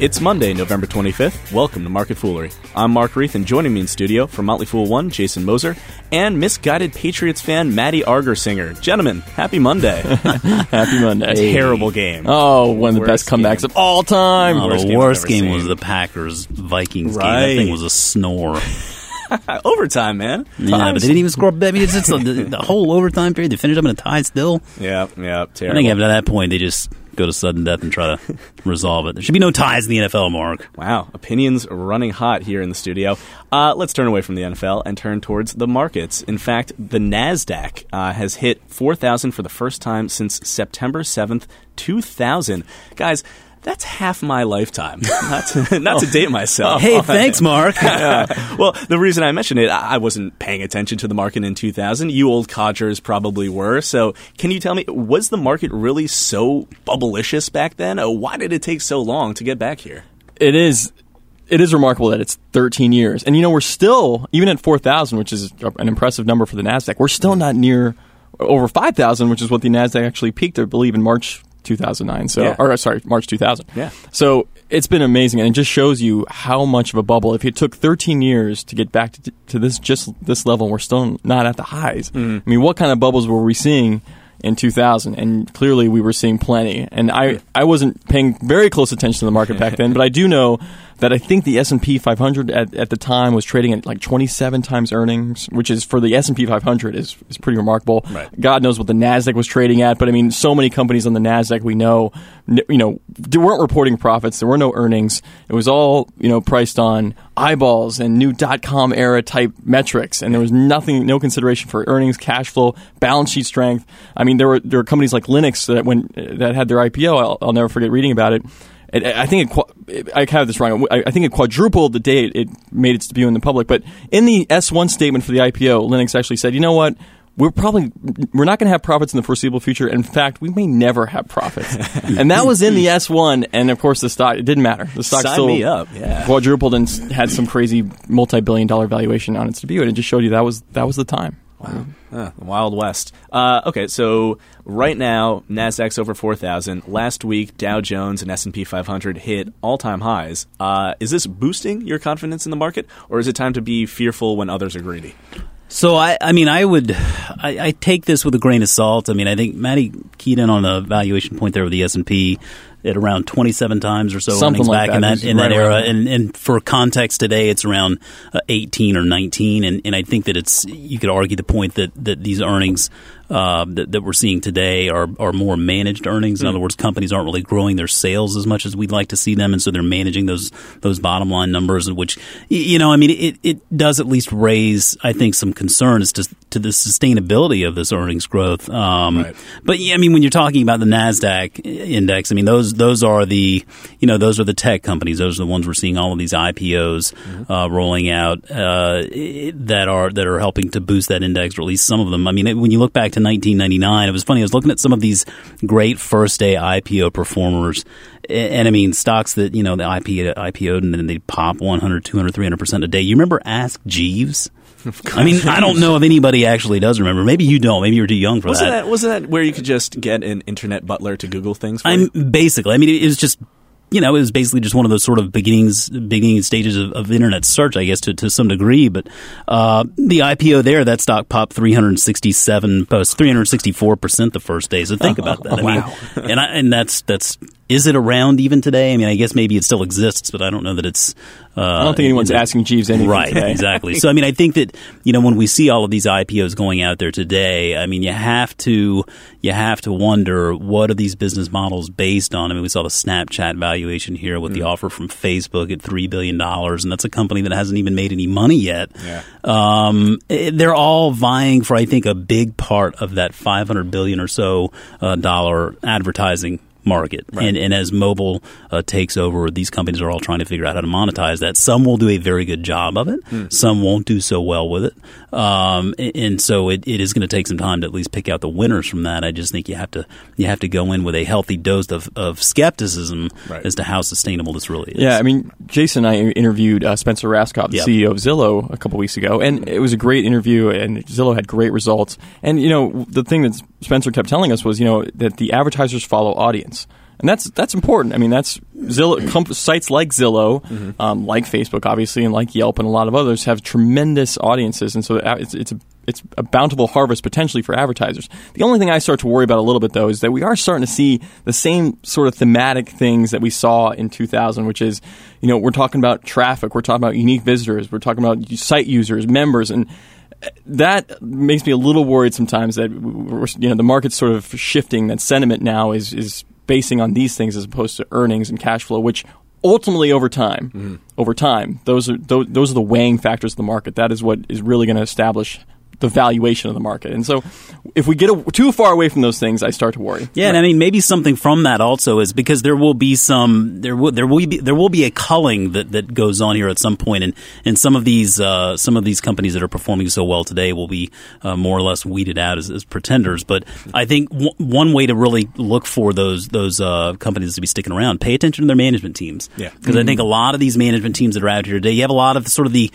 It's Monday, November 25th. Welcome to Market Foolery. I'm Mark Reeth, and joining me in studio from Motley Fool 1, Jason Moser, and misguided Patriots fan Maddie Argersinger. Gentlemen, happy Monday. Happy Monday. Terrible game. Oh, one of the best comebacks game. of all time. Oh, Worst the worst ever game was the Packers Vikings game. Right. That thing was a snore. Overtime, man. yeah, but they didn't even score. I mean, it's, it's the, the whole overtime period. They finished up in a tie still. Yeah, yeah, I think after that point, they just go to sudden death and try to resolve it. There should be no ties in the NFL, Mark. Wow, opinions running hot here in the studio. Uh, let's turn away from the NFL and turn towards the markets. In fact, the Nasdaq uh, has hit four thousand for the first time since September seventh, two thousand. Guys, that's half my lifetime. Not to, not to date myself. Hey, thanks, Mark. well, the reason I mentioned it, I wasn't paying attention to the market in 2000. You old codgers probably were. So, can you tell me, was the market really so bubblicious back then? Why did it take so long to get back here? It is. It is remarkable that it's 13 years, and you know we're still even at 4,000, which is an impressive number for the Nasdaq. We're still not near over 5,000, which is what the Nasdaq actually peaked, I believe, in March 2009. So, Yeah. or sorry, March 2000. Yeah. So it's been amazing, and it just shows you how much of a bubble. If it took 13 years to get back to, to this just this level, we're still not at the highs. Mm-hmm. I mean, what kind of bubbles were we seeing? In 2000, and clearly we were seeing plenty. And I, I wasn't paying very close attention to the market back then, but I do know that I think the S and P 500 at, at the time was trading at like 27 times earnings, which is for the S and P 500 is is pretty remarkable. Right. God knows what the Nasdaq was trading at, but I mean, so many companies on the Nasdaq we know, you know, they weren't reporting profits. There were no earnings. It was all you know priced on eyeballs and new dot com era type metrics, and there was nothing, no consideration for earnings, cash flow, balance sheet strength. I mean, there were there were companies like Linux that when that had their IPO. I'll, I'll never forget reading about it. It, I think it, I have this wrong. I think it quadrupled the day it, made its debut in the public. But in the S1 statement for the IPO, Linux actually said, "You know what? We're probably we're not going to have profits in the foreseeable future. In fact, we may never have profits." and that was in the S1. And of course, the stock it didn't matter. The stock Sign still me up, yeah. quadrupled and had some crazy multi-billion-dollar valuation on its debut. And it just showed you that was that was the time. Wow. The Wild West. Uh, okay, so right now Nasdaq's over four thousand. Last week, Dow Jones and S and P 500 hit all-time highs. Uh, is this boosting your confidence in the market, or is it time to be fearful when others are greedy? So I, I mean, I would, I, I take this with a grain of salt. I mean, I think Matty keyed in on a valuation point there with the S and P at around twenty seven times or so Something earnings like back in that. that in that right era. around there. And and for context, today it's around uh, eighteen or nineteen. And, and I think that it's you could argue the point that that these earnings. Uh, that, that we're seeing today are, are more managed earnings. In Hmm. other words, companies aren't really growing their sales as much as we'd like to see them, and so they're managing those those bottom line numbers. Which you know, I mean, it, it does at least raise, I think, some concerns to to the sustainability of this earnings growth. Um, Right. But yeah, I mean, when you're talking about the Nasdaq index, I mean those those are the you know those are the tech companies. Those are the ones we're seeing all of these IPOs uh, rolling out uh, that are that are helping to boost that index, or at least some of them. I mean, it- when you look back to 1999, it was funny. I was looking at some of these great first day IPO performers. And I mean, stocks that, you know, the IPO, IPO'd and then they pop 100, 200, 300% a day. You remember Ask Jeeves? I mean, I don't know if anybody actually does remember. Maybe you don't. Maybe you're too young for Wasn't that. that wasn't that where you could just get an internet butler to Google things? For I'm you? basically. I mean, it was just you know, it was basically just one of those sort of beginnings, beginning stages of, of internet search, I guess, to, to some degree. But uh, the IPO there, that stock popped 367, post 364 percent the first day. So think about that. I mean, and I, and that's that's is it around even today? I mean, I guess maybe it still exists, but I don't know that it's. Uh, I don't think anyone's asking Jeeves anything Right, today. exactly. So I mean, I think that you know when we see all of these IPOs going out there today, I mean, you have to you have to wonder what are these business models based on. I mean, we saw the Snapchat valuation here with the offer from Facebook at three billion dollars, and that's a company that hasn't even made any money yet. Yeah. Um, eh, they're all vying for, I think, a big part of that five hundred billion or so uh, dollar advertising market. And, and as mobile uh, takes over, these companies are all trying to figure out how to monetize that. Some will do a very good job of it. Some won't do so well with it. Um, and, and so it, it is going to take some time to at least pick out the winners from that. I just think you have to you have to go in with a healthy dose of, of skepticism Right. as to how sustainable this really is. Yeah, I mean, Jason and I interviewed uh, Spencer Rascoff, the Yep. CEO of Zillow, a couple weeks ago, and it was a great interview, and Zillow had great results. And, you know, the thing that Spencer kept telling us was, you know, that the advertisers follow audience. And that's that's important. I mean, that's Zillow, comp- sites like Zillow, Mm-hmm. um, like Facebook, obviously, and like Yelp, and a lot of others have tremendous audiences, and so it's it's a it's a bountiful harvest potentially for advertisers. The only thing I start to worry about a little bit though is that we are starting to see the same sort of thematic things that we saw in 2000, which is, you know, we're talking about traffic, we're talking about unique visitors, we're talking about site users, members, and that makes me a little worried sometimes that we're, you know the market's sort of shifting. That sentiment now is is basing on these things as opposed to earnings and cash flow, which ultimately over time, mm-hmm. over time, those are those, those are the weighing factors of the market. That is what is really going to establish the valuation of the market. And so, if we get a, too far away from those things, I start to worry. Yeah, and I mean maybe something from that also is because there will be some there will there will be there will be a culling that, that goes on here at some point, and and some of these uh, some of these companies that are performing so well today will be uh, more or less weeded out as, as pretenders. But I think w- one way to really look for those those uh, companies to be sticking around, pay attention to their management teams. Yeah. because I think a lot of these management teams that are out here today, you have a lot of sort of the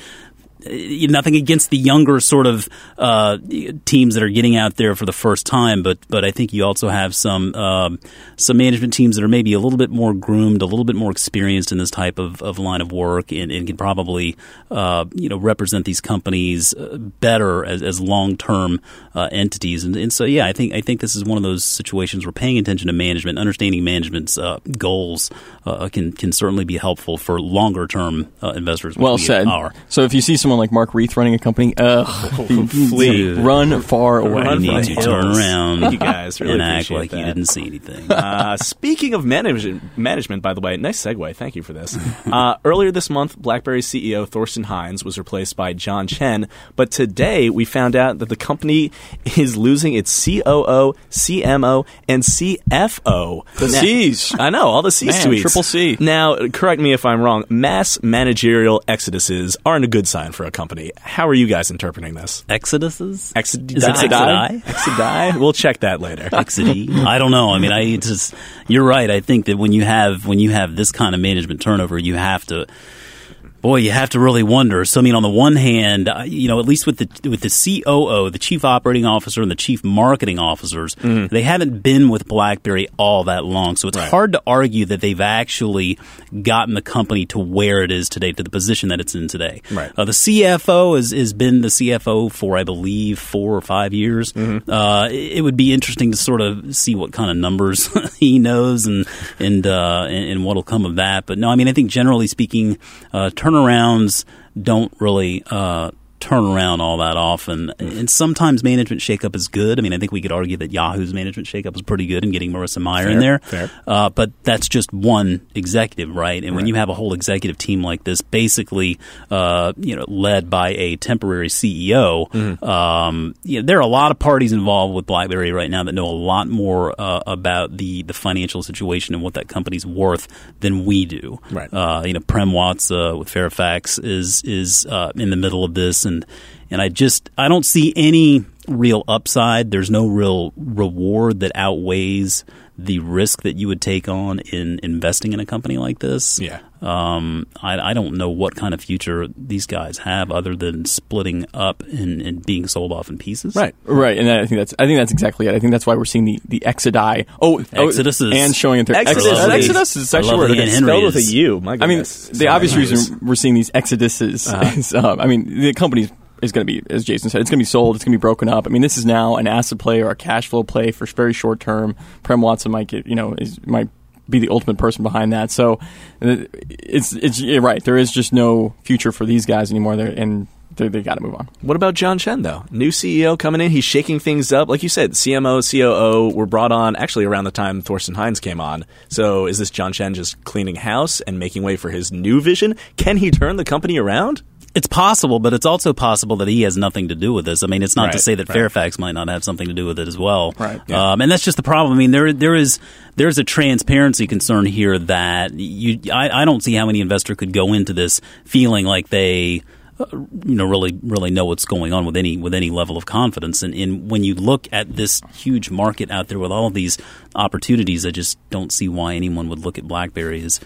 nothing against the younger sort of uh, teams that are getting out there for the first time, but but I think you also have some um, some management teams that are maybe a little bit more groomed, a little bit more experienced in this type of, of line of work, and, and can probably uh, you know represent these companies uh, better as, as long term uh, entities. And, and so yeah, I think I think this is one of those situations where paying attention to management, understanding management's uh, goals, uh, can can certainly be helpful for longer term uh, investors. Well we said. Are. So if you see someone like Mark Reeth running a company, ugh, Flee. run far away. Run You need to turn around you guys. Really and act like that. you didn't see anything. Uh, speaking of management, management, by the way, nice segue. Thank you for this. Uh, earlier this month, BlackBerry CEO Thorsten Heins was replaced by John Chen, but today we found out that the company is losing its COO, CMO, and CFO. The C's. I know all the C's Man, tweets. triple C. Now, correct me if I'm wrong. Mass managerial exoduses aren't a good sign for a company. How are you guys interpreting this? Exoduses? Exodus? Is it exodi? Exodi? We'll check that later. Exody? I don't know. I mean, I just you're right. I think that when you have when you have this kind of management turnover, you have to. Boy, you have to really wonder. So, I mean, on the one hand, uh, you know, at least with the with the COO, the chief operating officer, and the chief marketing officers, they haven't been with BlackBerry all that long. So it's Right. hard to argue that they've actually gotten the company to where it is today, to the position that it's in today. Right. Uh, the CFO has, has been the CFO for, I believe, four or five years. Uh, it, would be interesting to sort of see what kind of numbers he knows and and, uh, and and what'll come of that. But no, I mean, I think generally speaking, uh, turnarounds don't really. Uh, turn around all that often and sometimes management shakeup is good i mean i think we could argue that yahoo's management shakeup was pretty good in getting marissa Mayer in there fair. uh, but that's just one executive, right? And when you have a whole executive team like this, basically, uh, you know, led by a temporary CEO, Mm-hmm. um, you know, there are a lot of parties involved with BlackBerry right now that know a lot more uh, about the the financial situation and what that company's worth than we do. Right. Uh, you know, Prem Watsa uh, with Fairfax is is uh, in the middle of this, and and I just I don't see any real upside. There's no real reward that outweighs the risk that you would take on in investing in a company like this. Yeah. Um, I, I don't know what kind of future these guys have other than splitting up and, and being sold off in pieces. Right. Right, and I think that's I think that's exactly it. I think that's why we're seeing the the Exodai. Oh, Exodus oh, is- and showing it there. Exodus. Exodus, is I actually love word. the Ian It's Henry Spelled with a is- U. My I mean, goodness. the obvious Sorry. reason we're seeing these exoduses is, um, I mean, the company is going to be, as Jason said, it's going to be sold, it's going to be broken up. I mean, this is now an asset play or a cash flow play for very short term. Prem Watsa might get, you know, is, might be the ultimate person behind that. So uh, it's, it's right. There is just no future for these guys anymore. They're, and they they got to move on. What about John Chen, though? New CEO coming in. He's shaking things up. Like you said, CMO, COO were brought on actually around the time Thorsten Heins came on. So is this John Chen just cleaning house and making way for his new vision? Can he turn the company around? It's possible, but it's also possible that he has nothing to do with this. I mean, it's not to say that right. Fairfax might not have something to do with it as well. Right, yeah. Um, and that's just the problem. I mean, there there is there's a transparency concern here that you I, I don't see how any investor could go into this feeling like they. Uh, you know really really know what's going on with any with any level of confidence. And, and when you look at this huge market out there with all these opportunities, I just don't see why anyone would look at BlackBerry as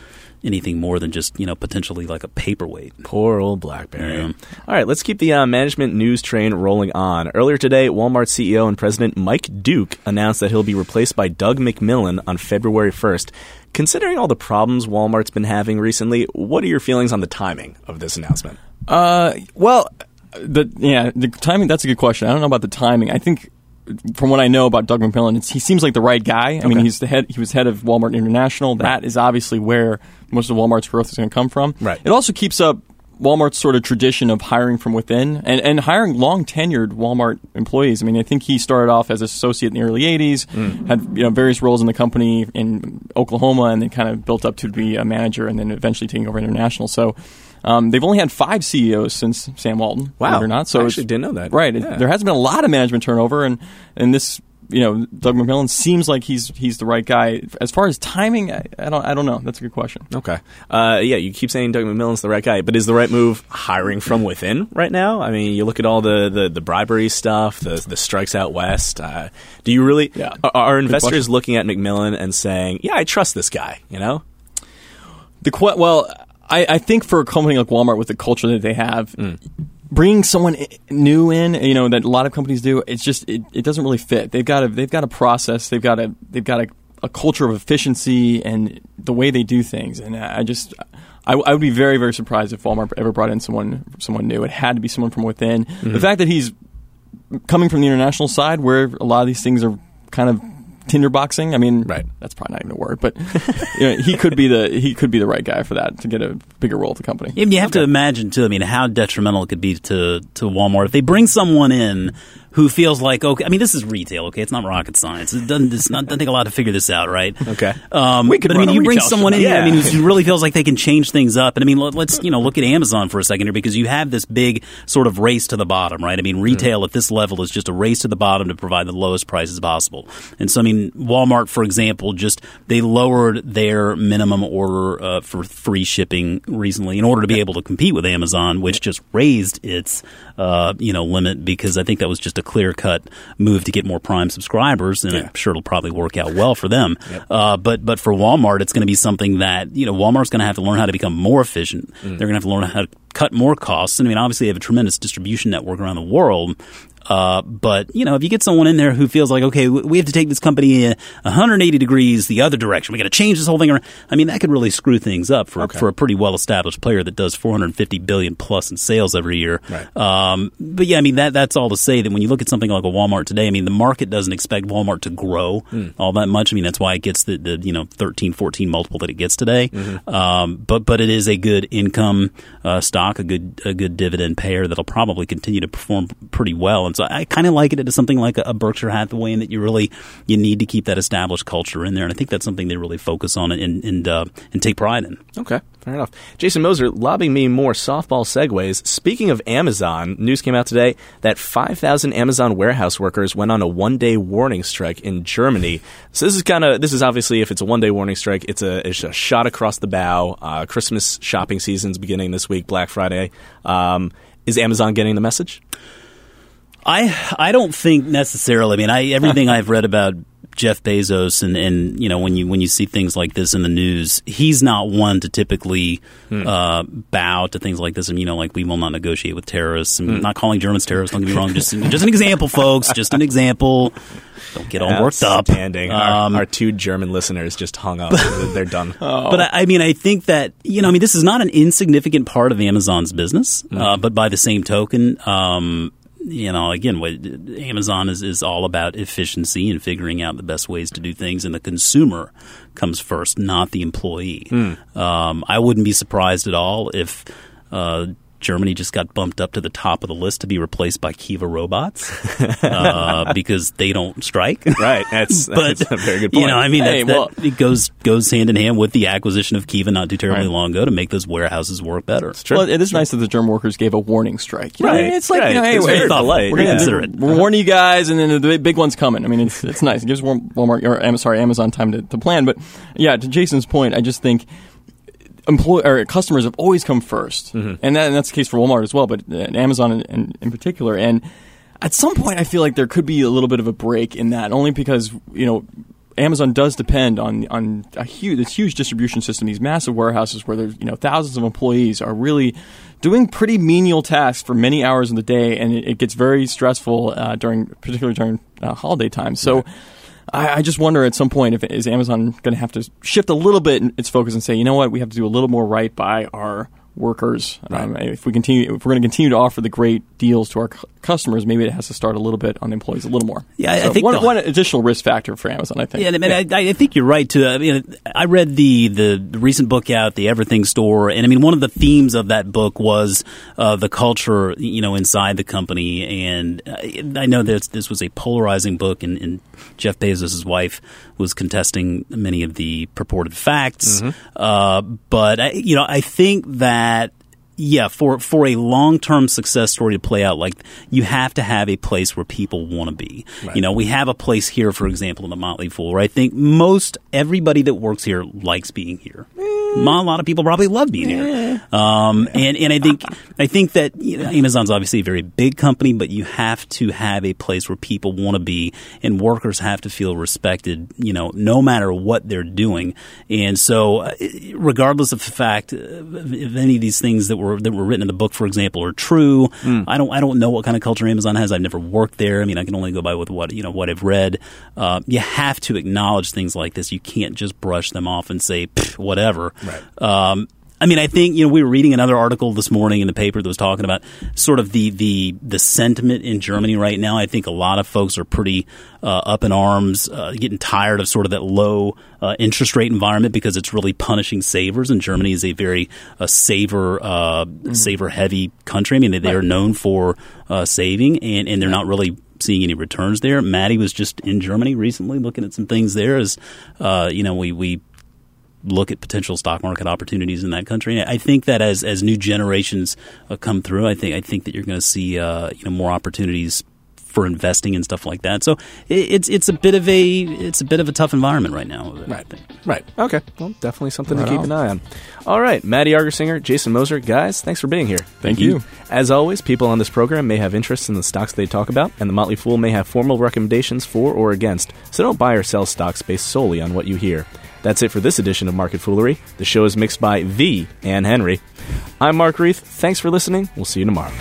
anything more than just you know potentially like a paperweight. Poor old BlackBerry. Yeah. All right, let's keep the uh, management news train rolling on. Earlier today, Walmart CEO and President Mike Duke announced that he'll be replaced by Doug McMillon on February 1st. Considering all the problems Walmart's been having recently, what are your feelings on the timing of this announcement? Uh, well, the yeah, the timing. That's a good question. I don't know about the timing. I think from what I know about Doug McMillon, it's, he seems like the right guy. I mean, he's the head. He was head of Walmart International. That is obviously where most of Walmart's growth is going to come from. Right. It also keeps up Walmart's sort of tradition of hiring from within and, and hiring long tenured Walmart employees. I mean, I think he started off as an associate in the early '80s, had you know various roles in the company in Oklahoma, and then kind of built up to be a manager, and then eventually taking over international. So. Um, they've only had five CEOs since Sam Walton. Wow. or not? So I actually didn't know that. Right. It- There hasn't been a lot of management turnover, and and this, you know, Doug McMillon seems like he's he's the right guy. As far as timing, I, I don't I don't know. That's a good question. Okay. Uh, yeah, you keep saying Doug McMillon's the right guy, but is the right move hiring from within right now? I mean, you look at all the, the, the bribery stuff, the, the strikes out west. Uh, do you really? Yeah. Are, are investors question. looking at McMillon and saying, "Yeah, I trust this guy"? You know? The que- well, I, I think for a company like Walmart with the culture that they have, mm. bringing someone new in, you know, that a lot of companies do, it's just it, it doesn't really fit. They've got a they've got a process, they've got a they've got a, a culture of efficiency and the way they do things, and I just. I, I would be very, very surprised if Walmart ever brought in someone, someone new. It had to be someone from within. The mm. fact that he's coming from the international side, where a lot of these things are kind of tinderboxing. I mean, Right. That's probably not even a word, but you know, he could be the he could be the right guy for that to get a bigger role at the company. Yeah, you have to imagine too. I mean, how detrimental it could be to to Walmart if they bring someone in who feels like okay. I mean, this is retail. Okay, it's not rocket science. It doesn't. It's not doesn't take a lot to figure this out, right? Okay. Um, We could but I mean, you bring someone in. here, I mean, who really feels like they can change things up. And I mean, let, let's you know look at Amazon for a second here because you have this big sort of race to the bottom, right? I mean, retail at this level is just a race to the bottom to provide the lowest prices possible. And so, I mean, Walmart, for example, just they lowered their minimum order uh, for free shipping recently in order to be able to compete with Amazon, which just raised its uh, you know limit because I think that was just a clear cut move to get more Prime subscribers, and I'm sure it'll probably work out well for them. Uh, but but for Walmart, it's going to be something that you know Walmart's going to have to learn how to become more efficient. They're going to have to learn how to cut more costs. And I mean, obviously, they have a tremendous distribution network around the world. Uh, but you know, if you get someone in there who feels like, okay, we have to take this company uh, 180 degrees the other direction, we got to change this whole thing around. I mean, that could really screw things up for for a pretty well established player that does 450 billion plus in sales every year. Right. Um, but yeah, I mean that that's all to say that when you look at something like a Walmart today, I mean the market doesn't expect Walmart to grow all that much. I mean that's why it gets the, the you know 13, 14 multiple that it gets today. Um, but but it is a good income uh, stock, a good a good dividend payer that'll probably continue to perform pretty well. And so I kind of like it as something like a, a Berkshire Hathaway, in that you really you need to keep that established culture in there. And I think that's something they really focus on and and uh, and take pride in. Okay, fair enough. Jason Moser lobbing me more softball segues. Speaking of Amazon, news came out today that 5,000 Amazon warehouse workers went on a one-day warning strike in Germany. So this is kind of this is obviously if it's a one-day warning strike, it's a, it's a shot across the bow. Uh, Christmas shopping season's beginning this week, Black Friday. Um, is Amazon getting the message? I I don't think necessarily. I mean, I everything I've read about Jeff Bezos and, and you know when you when you see things like this in the news, he's not one to typically uh, bow to things like this. And you know, like we will not negotiate with terrorists. I'm not calling Germans terrorists. Don't get me wrong. Just just an example, folks. Just an example. Don't get all worked up. Outstanding. Our, Um, our two German listeners just hung up. They're done. But I, I mean, I think that you know, I mean, this is not an insignificant part of Amazon's business. Uh, but by the same token, um, you know, again, what Amazon is is all about efficiency and figuring out the best ways to do things, and the consumer comes first, not the employee. Um, I wouldn't be surprised at all if. Uh, Germany just got bumped up to the top of the list to be replaced by Kiva robots uh, because they don't strike. right. That's, but that's a very good point. you know, I mean, Hey, that's, well- that, it goes goes hand in hand with the acquisition of Kiva not too terribly Right. long ago to make those warehouses work better. True. Well, it is nice that the German workers gave a warning strike. You know, Right, it's like right. you know, hey, It's we're, very thoughtful. We're we're, gonna Yeah. consider it. we're warning you guys, and then the big- big one's coming. I mean, it's it's nice. It gives Walmart or sorry Amazon time to, to plan. But yeah, to Jason's point, I just think employ or customers have always come 1st and, that, and that's the case for Walmart as well, but uh, Amazon in, in, in particular. And at some point, I feel like there could be a little bit of a break in that, only because you know Amazon does depend on on a huge this huge distribution system, these massive warehouses where there's you know thousands of employees are really doing pretty menial tasks for many hours in the day, and it, it gets very stressful uh, during particularly during uh, holiday time. So. Right. I, I, just wonder at some point if is Amazon going to have to shift a little bit its focus and say, you know what, we have to do a little more right by our workers. Right. Um, if we continue, if we're going to continue to offer the great deals to our c- customers, maybe it has to start a little bit on the employees a little more. Yeah, so I think one, the, one, additional risk factor for Amazon. I think. Yeah, I, mean, yeah. I, I, think you're right too. I mean, I read the, the, recent book out, the Everything Store, and I mean, one of the themes of that book was uh, the culture, you know, inside the company. And I know that this was a polarizing book, and, and Jeff Bezos' wife was contesting many of the purported facts. Mm-hmm. Uh, but you know, I think that that yeah, for for a long term success story to play out, like you have to have a place where people want to be. Right. You know, we have a place here, for example, in the Motley Fool, where I think most everybody that works here likes being here. Mm. A lot of people probably love being here, um, and and I think I think that you know, Amazon's obviously a very big company, but you have to have a place where people want to be, and workers have to feel respected. You know, no matter what they're doing, and so uh, regardless of the fact of any of these things that were were that were written in the book, for example, are true. Mm. I don't I don't know what kind of culture Amazon has. I've never worked there. I mean, I can only go by with what you know what I've read. Uh, you have to acknowledge things like this. You can't just brush them off and say whatever. Right. Um, I mean, I think you know we were reading another article this morning in the paper that was talking about sort of the the the sentiment in Germany right now. I think a lot of folks are pretty uh, up in arms, uh, getting tired of sort of that low uh, interest rate environment because it's really punishing savers. And Germany is a very uh, saver uh, mm-hmm. saver heavy country. I mean, they, they are known for uh, saving, and and they're not really seeing any returns there. Maddie was just in Germany recently looking at some things there as uh, you know we we look at potential stock market opportunities in that country. And I think that as as new generations uh, come through, I think I think that you're going to see uh, you know more opportunities for investing and stuff like that. So it, it's it's a bit of a it's a bit of a tough environment right now. Right, right. Okay, well, definitely something right to keep on. an eye on. All right, Maddie Argersinger, Jason Moser, guys, thanks for being here. Thank, Thank you. you. As always, people on this program may have interests in the stocks they talk about, and the Motley Fool may have formal recommendations for or against. So don't buy or sell stocks based solely on what you hear. That's it for this edition of Market Foolery. The show is mixed by the Ann Henry. I'm Mark Reeth. Thanks for listening. We'll see you tomorrow.